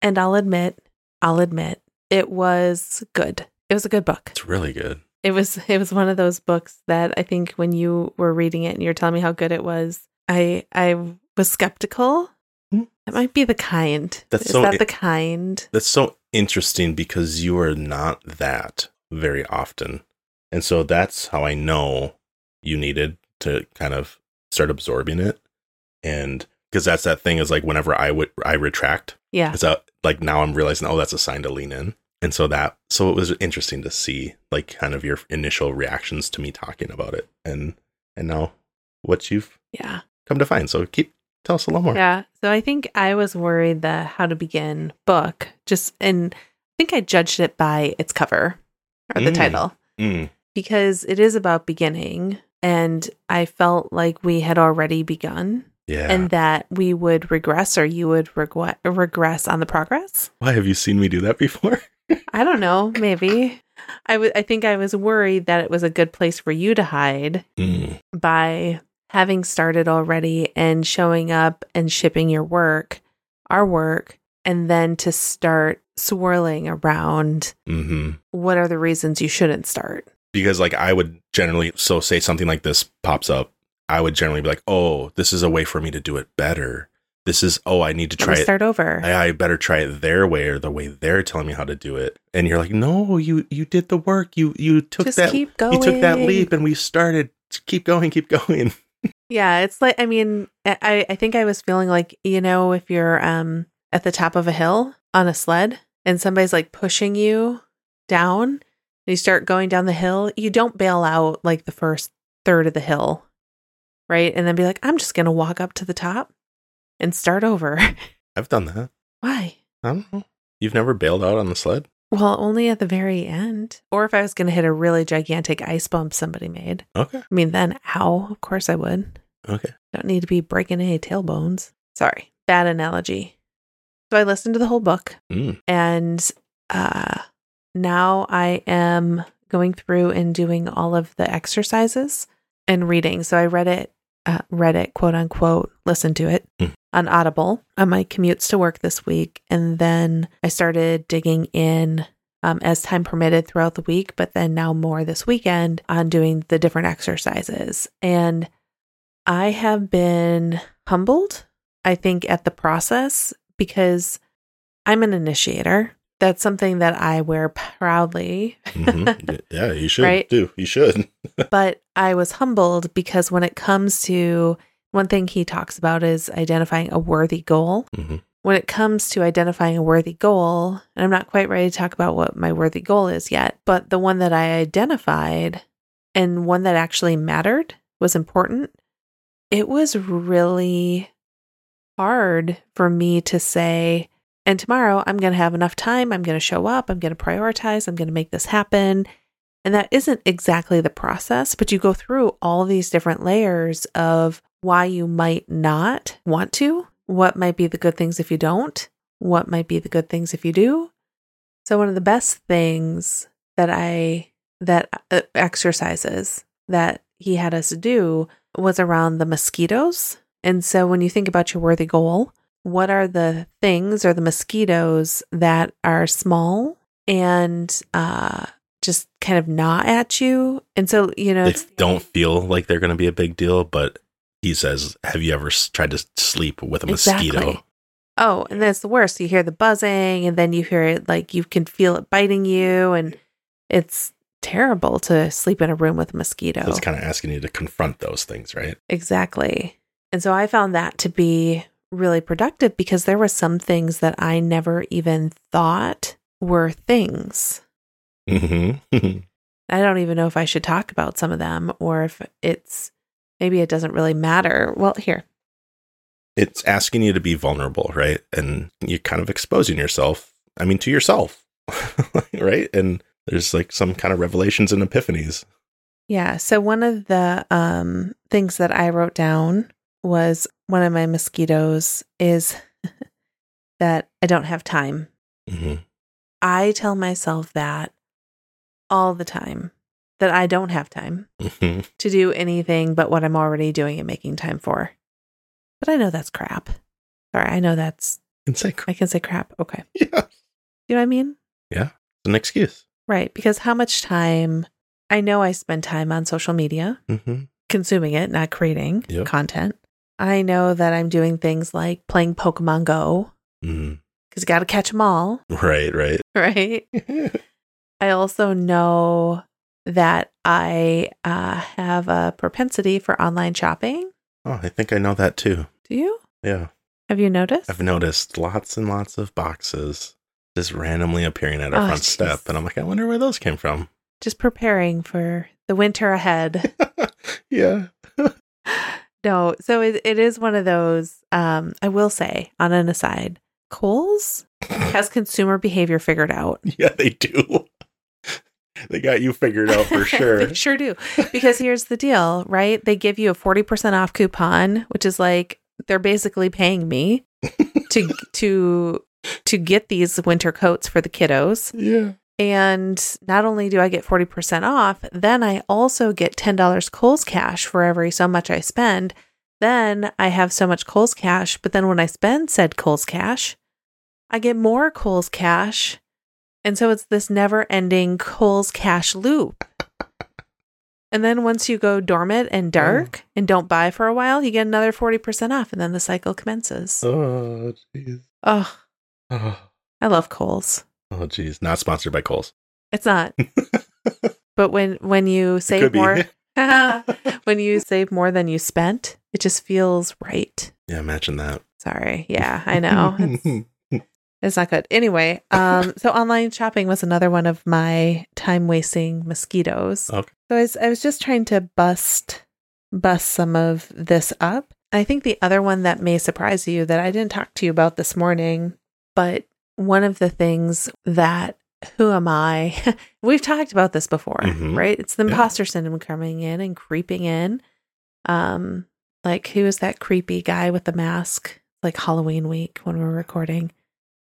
And I'll admit, I'll admit, it was good. It was a good book. It's really good. It was it was one of those books that I think when you were reading it and you're telling me how good it was, I I was skeptical. Hmm. It might be the kind. That's Is so that the kind? That's so interesting because you are not that very often. And so that's how I know you needed to kind of start absorbing it. And because that's that thing is like whenever I would I retract, Yeah. it's a, uh, like now I'm realizing, oh, that's a sign to lean in. And so that so it was interesting to see like kind of your initial reactions to me talking about it and and now what you've Yeah. come to find. So keep tell us a little more. Yeah. So I think I was worried the How to Begin book just and I think I judged it by its cover or the Mm. title Mm, because it is about beginning and I felt like we had already begun yeah. and that we would regress or you would regress on the progress. Why have you seen me do that before? *laughs* I don't know, maybe. I would I think I was worried that it was a good place for you to hide Mm, by having started already and showing up and shipping your work, our work, and then to start swirling around hmm what are the reasons you shouldn't start. because like I would generally so say something like this pops up, I would generally be like, "Oh, this is a way for me to do it better. This is oh, I need to try me it. start over. I, I better try it their way or the way they're telling me how to do it." And you're like, "No, you you did the work. You you took Just that you took that leap, and we started. Keep going, keep going." *laughs* Yeah, it's like I mean, I I think I was feeling like you know if you're um at the top of a hill on a sled and somebody's like pushing you down you start going down the hill, you don't bail out like the first third of the hill, right? And then be like, I'm just going to walk up to the top and start over. *laughs* I've done that. Why? I don't know. You've never bailed out on the sled? Well, only at the very end. Or if I was going to hit a really gigantic ice bump somebody made. Okay. I mean, then, ow, of course I would. Okay. Don't need to be breaking any tailbones. Sorry, bad analogy. So I listened to the whole book Mm. and uh, now I am going through and doing all of the exercises and reading. So I read it, uh, read it, quote unquote, listened to it Hmm. On Audible on my commutes to work this week. And then I started digging in um, as time permitted throughout the week, but then now more this weekend on doing the different exercises. And I have been humbled, I think, at the process because I'm an initiator. That's something that I wear proudly. *laughs* hmm yeah, you should Right? do. You should. *laughs* but I was humbled because when it comes to one thing he talks about is identifying a worthy goal. Mhm. When it comes to identifying a worthy goal, and I'm not quite ready to talk about what my worthy goal is yet, but the one that I identified and one that actually mattered was important. It was really hard for me to say, and tomorrow I'm going to have enough time. I'm going to show up. I'm going to prioritize. I'm going to make this happen. And that isn't exactly the process, but you go through all these different layers of why you might not want to, what might be the good things if you don't, what might be the good things if you do. So one of the best things that I that uh, exercises that he had us do was around the mosquitoes. And so when you think about your worthy goal, what are the things or the mosquitoes that are small and uh just kind of gnaw at you? And so, you know, They it's don't feel like they're going to be a big deal, but he says, "Have you ever tried to sleep with a mosquito?" Oh, and that's the worst. You hear the buzzing, and then you hear it like you can feel it biting you, and it's terrible to sleep in a room with a mosquito. So it's kind of asking you to confront those things, right? Exactly. And so I found that to be really productive because there were some things that I never even thought were things. hmm *laughs* I don't even know if I should talk about some of them or if it's maybe it doesn't really matter. Well, here. it's asking you to be vulnerable, right? And you're kind of exposing yourself. I mean, to yourself, *laughs* right? And there's like some kind of revelations and epiphanies. Yeah. So one of the um, things that I wrote down was one of my mosquitoes is *laughs* that I don't have time. hmm I tell myself that all the time that I don't have time hmm to do anything but what I'm already doing and making time for. But I know that's crap. Sorry, I know that's, It's like, I can say crap. Okay. *laughs* yeah, it's You know what I mean? Yeah. It's an excuse. Right. Because how much time, I know I spend time on social media hmm consuming it, not creating Yep. content. I know that I'm doing things like playing Pokemon Go mm because you got to catch them all, Right, right. *laughs* right? *laughs* I also know that I uh, have a propensity for online shopping. oh, I think I know that too. Do you? Yeah. Have you noticed? I've noticed lots and lots of boxes just randomly appearing at our Oh, front step. And I'm like, I wonder where those came from. Just preparing for the winter ahead. *laughs* yeah. *laughs* no, so it, it is one of those. Um, I will say, on an aside, Kohl's *laughs* has consumer behavior figured out. Yeah, they do. They got you figured out for *laughs* sure. they sure do. Because here's the deal, right? They give you a 40% off coupon, which is like they're basically paying me *laughs* to to to get these winter coats for the kiddos. yeah. And not only do I get 40% off, then I also get $10 Kohl's cash for every so much I spend. Then I have so much Kohl's cash, but then when I spend said Kohl's cash, I get more Kohl's cash. And so it's this never ending Kohl's cash loop. and then once you go dormant and dark and don't buy for a while, you get another 40% off and then the cycle commences. Oh, jeez. Oh, Oh, I love Kohl's. oh, jeez. Not sponsored by Kohl's. It's not. *laughs* but when when you save more *laughs* *laughs* when you save more than you spent, it just feels right. yeah, imagine that. Sorry. Yeah, I know. It's, not good. Anyway, um, so online shopping was another one of my time wasting mosquitoes. Okay. So I was, I was just trying to bust bust some of this up. I think the other one that may surprise you that I didn't talk to you about this morning, but one of the things that who am I? *laughs* We've talked about this before, Mhm. right? It's the Yeah. imposter syndrome coming in and creeping in. Um, like who is that creepy guy with the mask? Like Halloween week when we're recording.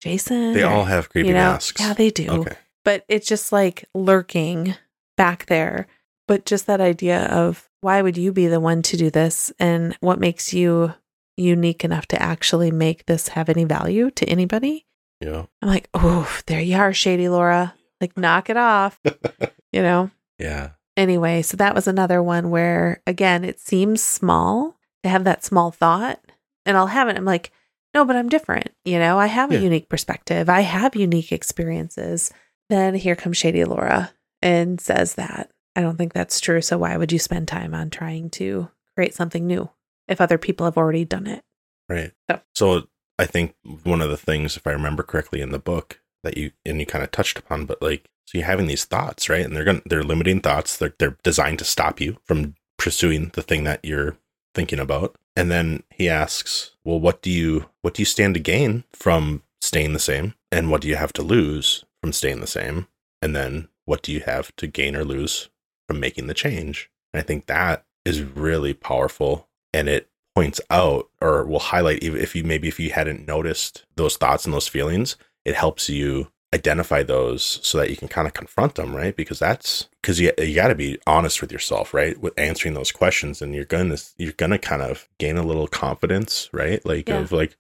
Jason. They or- all have creepy you know? masks. Yeah, they do. Okay. But it's just like lurking back there. But just that idea of why would you be the one to do this and what makes you unique enough to actually make this have any value to anybody? Yeah. I'm like, oh, there you are, Shady Laura. Like, knock it off, *laughs* you know? Yeah. Anyway, so that was another one where, again, it seems small to have that small thought. And I'll have it. I'm like, no, but I'm different. You know, I have a unique perspective, I have unique experiences. Then here comes Shady Laura and says that. I don't think that's true. So why would you spend time on trying to create something new if other people have already done it? Right. So- So I think one of the things, if I remember correctly in the book, that you and you kind of touched upon, but like, so you're having these thoughts, right? And they're gonna they're limiting thoughts. They're they're designed to stop you from pursuing the thing that you're thinking about. And then he asks, well, what do you what do you stand to gain from staying the same, and what do you have to lose from staying the same? And then what do you have to gain or lose from making the change? And I think that is really powerful, and it points out or will highlight even if you maybe if you hadn't noticed those thoughts and those feelings it helps you identify those so that you can kind of confront them right? Because that's because you, you got to be honest with yourself right? With answering those questions and you're gonna you're gonna kind of gain a little confidence right? Like Yeah. of like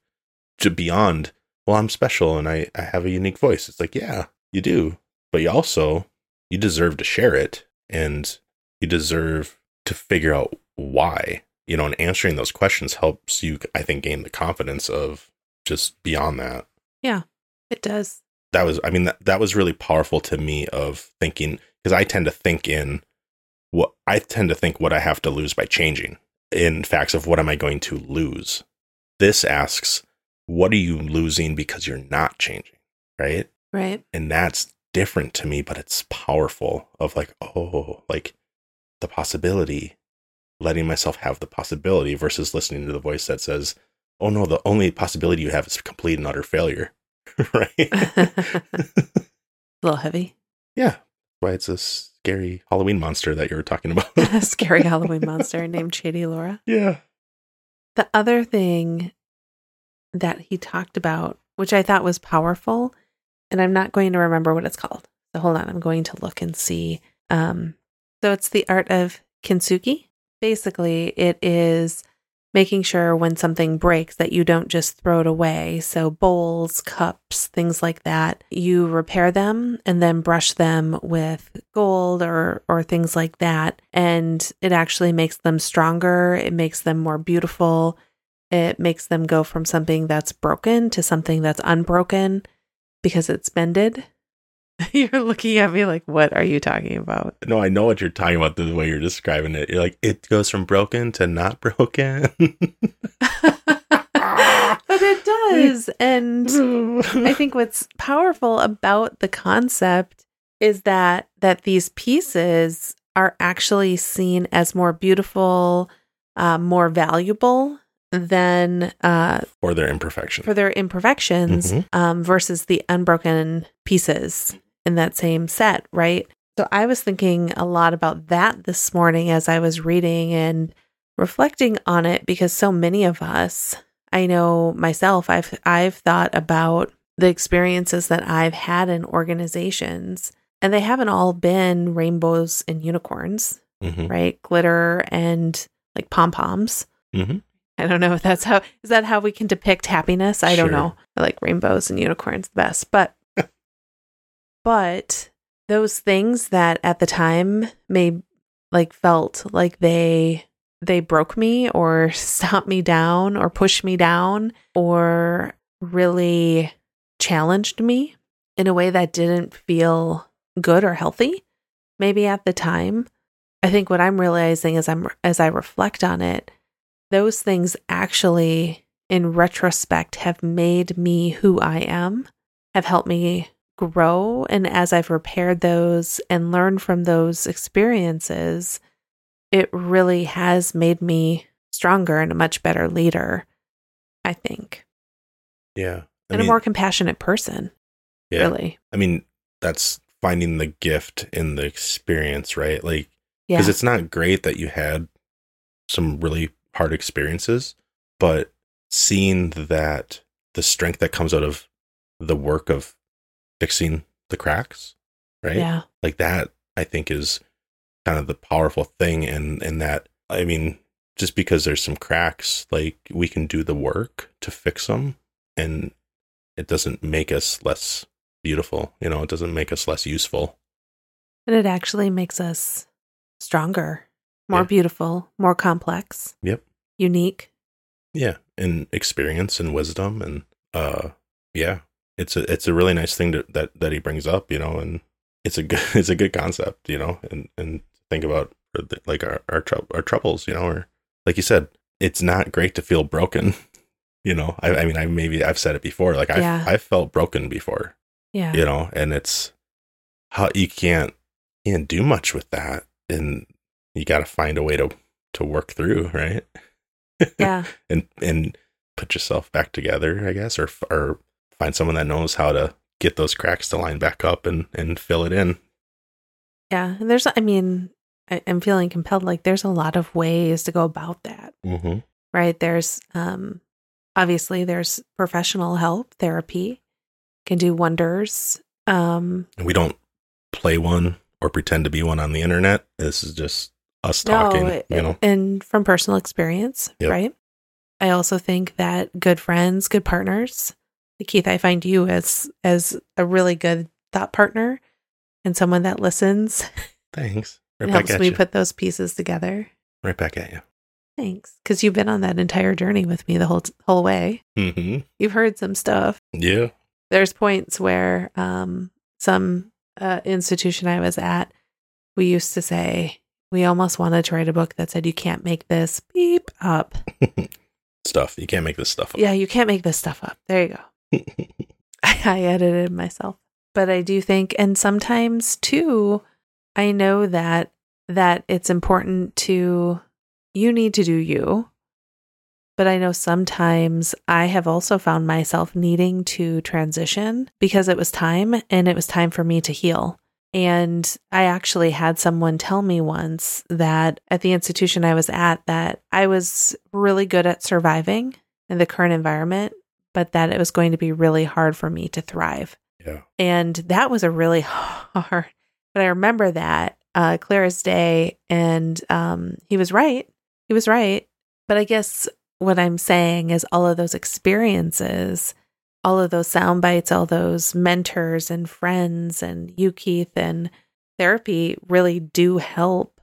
to beyond well i'm special and i i have a unique voice. It's like yeah you do but you also you deserve to share it and you deserve to figure out why. You know and answering those questions helps you i think gain the confidence of just beyond that. Yeah, It does. That was i mean that, that was really powerful to me of thinking because i tend to think in what i tend to think what i have to lose by changing in facts of what am i going to lose. This asks what are you losing because you're not changing right? Right. and that's different to me but it's powerful of like oh like the possibility letting myself have the possibility versus listening to the voice that says oh no the only possibility you have is complete and utter failure *laughs* right *laughs* a little heavy. yeah why it's a scary halloween monster that you were talking about *laughs* A scary Halloween monster named Shady Laura. yeah The other thing that he talked about, which I thought was powerful, and I'm not going to remember what it's called. So hold on, I'm going to look and see. Um, so it's the art of kintsugi. Basically, it is making sure when something breaks that you don't just throw it away. So bowls, cups, things like that, you repair them and then brush them with gold or or things like that and it actually makes them stronger, it makes them more beautiful. It makes them go from something that's broken to something that's unbroken because it's bended. *laughs* You're looking at me like, what are you talking about? no i know what you're talking about the way you're describing it you're like it goes from broken to not *laughs* broken *laughs* but it does. And I think what's powerful about the concept is that that these pieces are actually seen as more beautiful, uh, more valuable than uh, or their imperfection for their imperfections Mhm. um, versus the unbroken pieces in that same set, right? So I was thinking a lot about that this morning as I was reading and reflecting on it because so many of us, I know myself, I've I've thought about the experiences that I've had in organizations and they haven't all been rainbows and unicorns, Mhm. right? Glitter and like pom-poms. Mhm. I don't know if that's how is that how we can depict happiness? I don't know. I like rainbows and unicorns the best, but but those things that at the time may like felt like they they broke me or *laughs* stopped me down or pushed me down or really challenged me in a way that didn't feel good or healthy maybe at the time i think what i'm realizing as i'm as i reflect on it those things actually in retrospect have made me who i am have helped me grow. And as I've repaired those and learned from those experiences, it really has made me stronger and a much better leader, I think, Yeah. I and mean, a more compassionate person, yeah. really. I mean, that's finding the gift in the experience, right? Like, Yeah. because it's not great that you had some really hard experiences, but seeing that the strength that comes out of the work of fixing the cracks, right? Yeah. Like that, I think is kind of the powerful thing. And, and that, I mean, just because there's some cracks, like we can do the work to fix them and it doesn't make us less beautiful. You know, it doesn't make us less useful. And it actually makes us stronger, more Yeah. beautiful, more complex. Yep. Unique. Yeah, and experience and wisdom and uh yeah, it's a it's a really nice thing to, that that he brings up, you know, and it's a good *laughs* it's a good concept, you know, and and think about like our our, trou- our troubles, you know, or like you said, it's not great to feel broken. *laughs* You know, I, I mean, I maybe I've said it before. Like I Yeah. I've felt broken before, Yeah. you know, and it's how you can't can't do much with that, and you got to find a way to to work through, right? Yeah. *laughs* and and put yourself back together, I guess, or or find someone that knows how to get those cracks to line back up and and fill it in. Yeah. And there's, I mean, I, I'm feeling compelled. Like there's a lot of ways to go about that, Mm-hmm. right? There's, um, obviously there's professional help, therapy can do wonders. Um, And we don't play one or pretend to be one on the internet. This is just us talking. no, you know, and from personal experience, Yep. right? I also think that good friends, good partners, Keith, I find you as as a really good thought partner and someone that listens thanks. *laughs* Right back helps at me you. put those pieces together. right back at you. Thanks, because you've been on that entire journey with me the whole whole way. Mm-hmm. You've heard some stuff. Yeah. There's points where um, some uh, institution I was at, we used to say we almost wanted to write a book that said you can't make this beep up. *laughs* Stuff. You can't make this stuff up. Yeah, you can't make this stuff up. There you go. *laughs* *laughs* I, edited myself. But I do think and sometimes too I know that that it's important to you need to do you. But I know sometimes I have also found myself needing to transition because it was time and it was time for me to heal. And I actually had someone tell me once that at the institution I was at that I was really good at surviving in the current environment, but that it was going to be really hard for me to thrive. yeah. And that was a really *laughs* hard, but I remember that uh, clear as day. And um, he was right. He was right. But I guess what I'm saying is all of those experiences, all of those sound bites, all those mentors and friends and you, Keith, and therapy really do help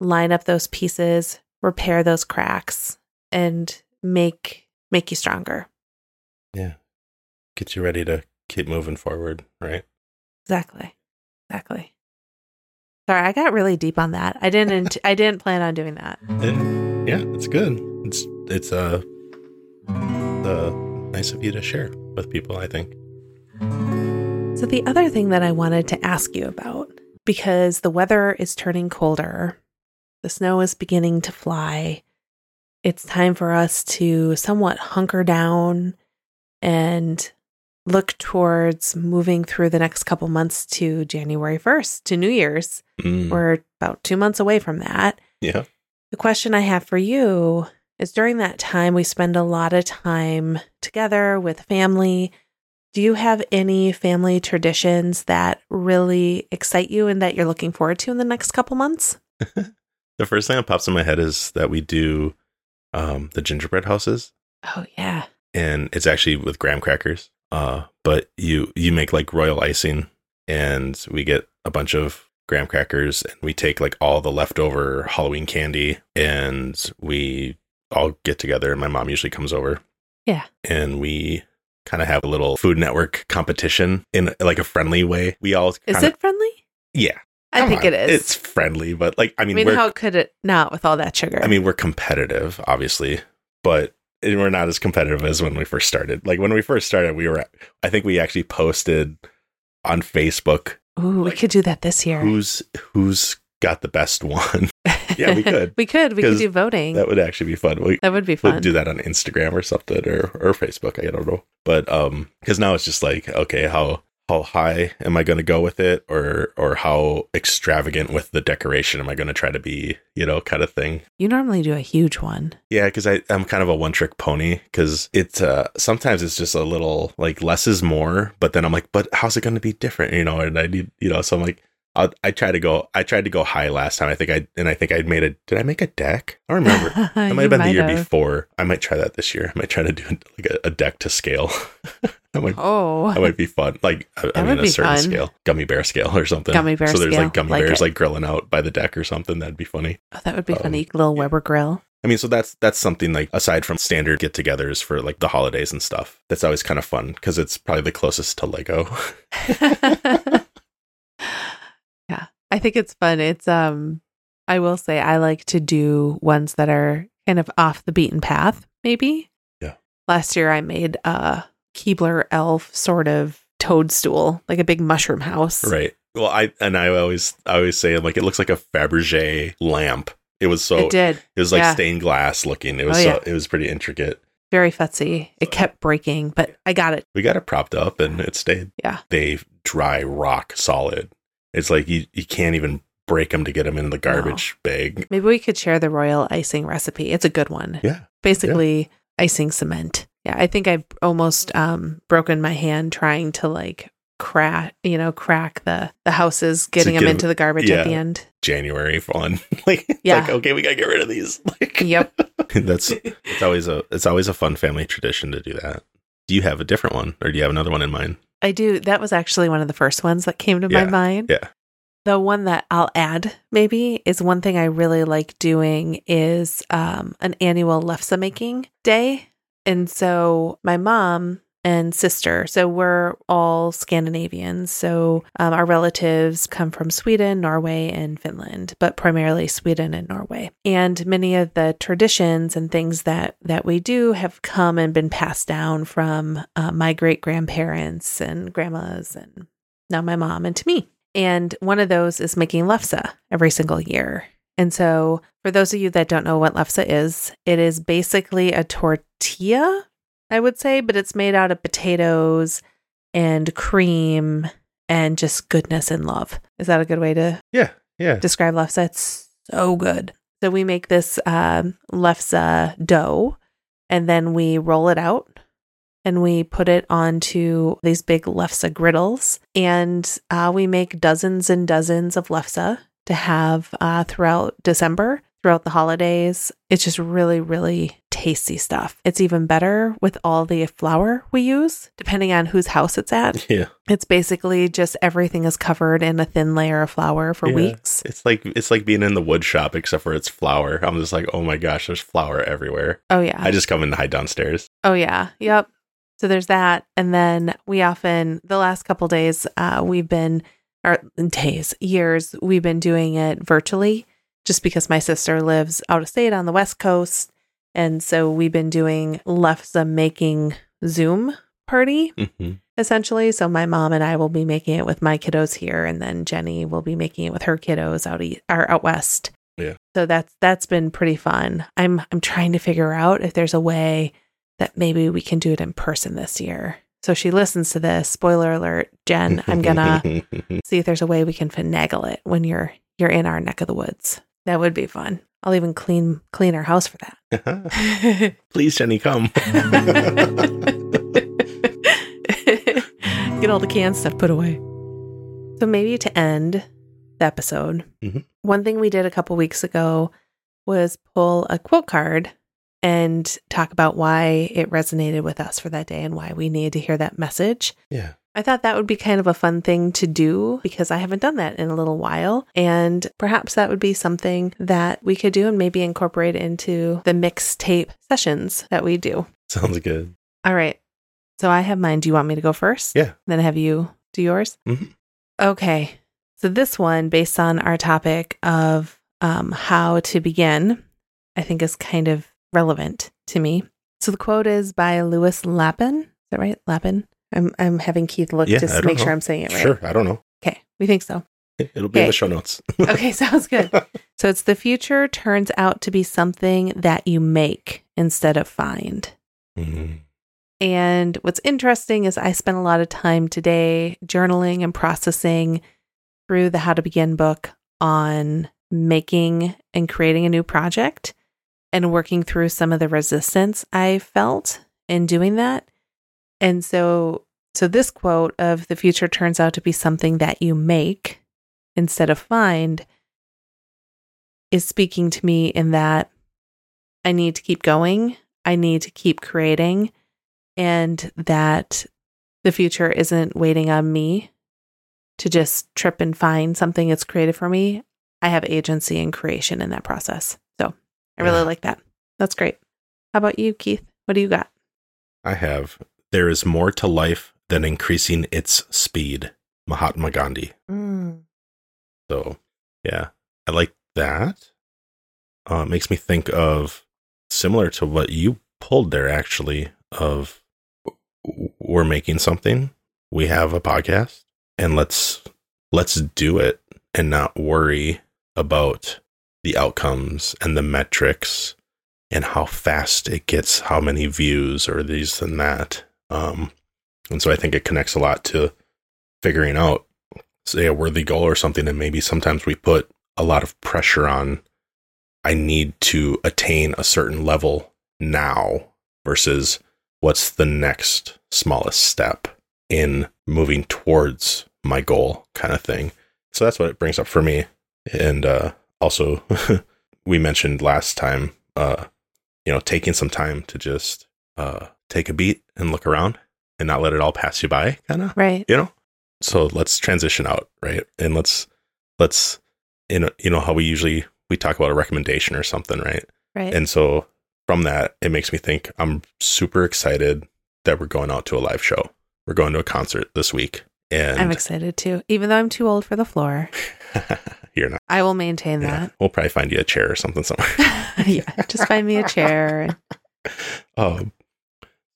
line up those pieces, repair those cracks, and make make you stronger. Yeah. Get you ready to keep moving forward, right? Exactly. Exactly. Sorry, I got really deep on that. I didn't I didn't plan on doing that. And yeah, it's good. It's it's uh uh nice of you to share with people, I think. So the other thing that I wanted to ask you about because the weather is turning colder, the snow is beginning to fly. It's time for us to somewhat hunker down and look towards moving through the next couple months to January 1st to New Year's. Mm, We're about 2 months away from that. yeah. The question I have for you is during that time, we spend a lot of time together with family. Do you have any family traditions that really excite you and that you're looking forward to in the next couple months? *laughs* The first thing that pops in my head is that we do um the gingerbread houses Oh, yeah. and it's actually with graham crackers. Uh but you you make like royal icing and we get a bunch of graham crackers and we take like all the leftover Halloween candy and we all get together and my mom usually comes over. Yeah. And we kind of have a little food network competition in like a friendly way. We all Is it friendly? Yeah. I think on. it is. It's friendly, but like I I mean, mean, we're how could it not with all that sugar? I mean, we're competitive, obviously, but we're not as competitive as when we first started. Like when we first started, we were I think we actually posted on Facebook Ooh, we could do that this year. who's who's got the best one. *laughs* yeah, we could. we could. We could do voting. that would actually be fun. We that would be fun. we'll do that on Instagram or something or or Facebook. I don't know. But um because now it's just like, okay, how how high am I going to go with it or or how extravagant with the decoration am I going to try to be, you know, kind of thing. You normally do a huge one. Yeah, because I I'm kind of a one trick pony. Because it's uh, sometimes it's just a little like less is more, but then I'm like, but how's it going to be different? You know, and I need you know, so I'm like, I'll, I try to go. I tried to go high last time. I think I and I think I made a. Did I make a deck? I don't remember. *laughs* It might have been the year before. I might try that this year. I might try to do like a, a deck to scale. *laughs* that might Oh, that might be fun. Like I, I mean, a certain fun. scale, gummy bear scale or something. Gummy bear So there's scale, like gummy like bears it. like grilling out by the deck or something. That'd be funny. Oh, that would be um, funny. Little Weber grill. I mean, so that's that's something like aside from standard get-togethers for like the holidays and stuff. That's always kind of fun because it's probably the closest to Lego. *laughs* I think it's fun. It's um, I will say I like to do ones that are kind of off the beaten path. Maybe. Yeah. Last year I made a Keebler elf sort of toadstool, like a big mushroom house. right. Well, I and I always I always say like it looks like a Fabergé lamp. It was so it did. it was like yeah. stained glass looking. It was Oh, so yeah. it was pretty intricate. Very futzy. It kept breaking, but I got it. We got it propped up and it stayed. Yeah. They dry rock solid. It's like you you can't even break them to get them in the garbage bag. Maybe we could share the royal icing recipe. It's a good one. Yeah. Basically, icing cement. Yeah, I think I've almost um, broken my hand trying to like crack, you know, crack the the houses, getting them them 'em- into the garbage at the end. January fun. *laughs* like Yeah. like okay, we gotta get rid of these. *laughs* Like Yep. *laughs* that's it's always a it's always a fun family tradition to do that. Do you have a different one, or do you have another one in mind? I do. That was actually one of the first ones that came to my mind. yeah. The one that I'll add maybe is one thing I really like doing is um, an annual lefse making day. And so my mom and sister, so we're all Scandinavians. So um, our relatives come from Sweden, Norway, and Finland, but primarily Sweden and Norway. And many of the traditions and things that that we do have come and been passed down from uh, my great grandparents and grandmas, and now my mom and to me. And one of those is making lefse every single year. And so, for those of you that don't know what lefse is, it is basically a tortilla, I would say, but it's made out of potatoes and cream and just goodness and love. Is that a good way to Yeah, yeah. describe lefse? It's so good. So we make this um, lefse dough and then we roll it out and we put it onto these big lefse griddles and uh, we make dozens and dozens of lefse to have uh, throughout December, throughout the holidays. It's just really, really tasty stuff. It's even better with all the flour we use, depending on whose house it's at. *laughs* Yeah, It's basically just everything is covered in a thin layer of flour for Yeah. weeks. it's like it's like being in the wood shop, except for it's flour. I'm just like, oh my gosh, there's flour everywhere. Oh yeah. I just come in and hide downstairs. oh yeah. Yep. So there's that, and then we often the last couple days uh, we've been or days years we've been doing it virtually, just because my sister lives out of state on the west coast, and so we've been doing lefse making Zoom party Mhm. essentially. So my mom and I will be making it with my kiddos here, and then Jenny will be making it with her kiddos out east, or out west. Yeah. So that's that's been pretty fun. I'm I'm trying to figure out if there's a way that maybe we can do it in person this year. So she listens to this. Spoiler alert, Jen. I'm gonna *laughs* see if there's a way we can finagle it when you're you're in our neck of the woods. That would be fun. I'll even clean clean our house for that. *laughs* Please, Jenny, come. *laughs* Get all the canned stuff put away. So maybe to end the episode, Mhm. one thing we did a couple weeks ago was pull a quote card and talk about why it resonated with us for that day and why we needed to hear that message. yeah, I thought that would be kind of a fun thing to do because I haven't done that in a little while. And perhaps that would be something that we could do and maybe incorporate into the mixtape sessions that we do. sounds good. All right. So I have mine. Do you want me to go first? Yeah. Then have you do yours? Mhm. Okay. So this one, based on our topic of um, how to begin, I think is kind of relevant to me. So the quote is by Lewis Lapham. Is that right? Lapham. I'm I'm having Keith look Yeah, to s- don't make sure. I'm saying it right. Sure. I don't know. Okay, we think so. *laughs* It'll be in the show notes. *laughs* Okay, sounds good. *laughs* So it's the future turns out to be something that you make instead of find. Mhm. And what's interesting is I spent a lot of time today journaling and processing through the How to Begin book on making and creating a new project and working through some of the resistance I felt in doing that. And so so this quote of the future turns out to be something that you make instead of find is speaking to me in that I need to keep going. I need to keep creating and that the future isn't waiting on me to just trip and find something that's created for me. I have agency and creation in that process. So I really Yeah. like that. That's great. How about you, Keith? What do you got? I have. There is more to life than increasing its speed. Mahatma Gandhi. So, yeah, I like that. Uh, it makes me think of similar to what you pulled there, actually. Of we're making something, we have a podcast, and let's let's do it and not worry about the outcomes and the metrics and how fast it gets, how many views or these and that. Um, and so I think it connects a lot to figuring out say a worthy goal or something and maybe sometimes we put a lot of pressure on i need to attain a certain level now versus what's the next smallest step in moving towards my goal? kind of thing. So that's what it brings up for me. And uh also *laughs* we mentioned last time uh you know taking some time to just uh take a beat and look around and not let it all pass you by kind of Right. you know so let's transition out right and let's let's you know you know how we usually we talk about a recommendation or something right Right. and so from that it makes me think i'm super excited that we're going out to a live show we're going to a concert this week and I'm excited too. Even though I'm too old for the floor, *laughs* you're not I will maintain yeah, we'll probably find you a chair or something somewhere *laughs* yeah. Just find me a chair and *laughs* um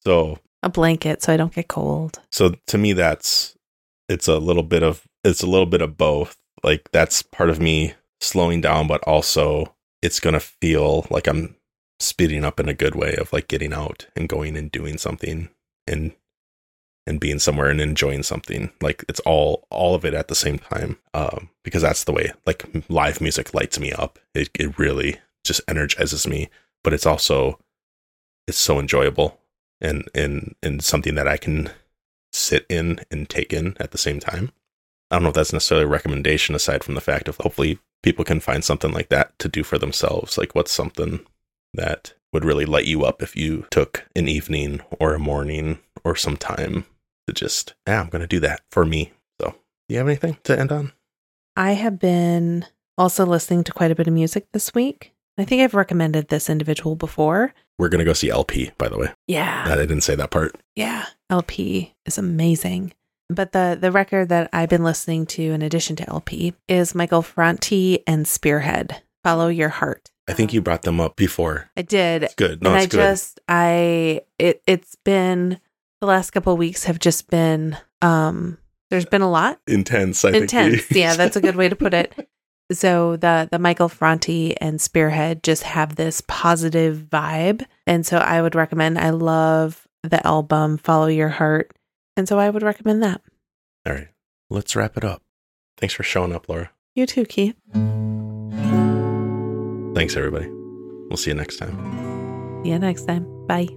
so a blanket so I don't get cold. so to me that's it's a little bit of it's a little bit of both. Like that's part of me slowing down but also it's going to feel like i'm speeding up in a good way of like getting out and going and doing something and and being somewhere and enjoying something. Like it's all all of it at the same time um because that's the way like live music lights me up. It, it really just energizes me but it's also it's so enjoyable and and and something that i can sit in and take in at the same time. I don't know if that's necessarily a recommendation aside from the fact of hopefully people can find something like that to do for themselves. Like what's something that would really light you up if you took an evening or a morning or some time to just, yeah, I'm going to do that for me. So, do you have anything to end on? I have been also listening to quite a bit of music this week. I think I've recommended this individual before. We're going to go see LP, by the way. Yeah. I didn't say that part. Yeah, LP is amazing. But the the record that I've been listening to in addition to LP is Michael Franti and Spearhead. Follow your heart. I think you brought them up before. I did. It's good. No, and I good. just I it it's been the last couple of weeks have just been um there's been a lot Intense. I intense. yeah, that's a good way to put it. *laughs* So the the Michael Franti and Spearhead just have this positive vibe, and so I would recommend. I love the album Follow Your Heart, and so I would recommend that. All right. Let's wrap it up. Thanks for showing up, Laura. You too, Keith. Thanks, everybody. We'll see you next time. See you next time. Bye.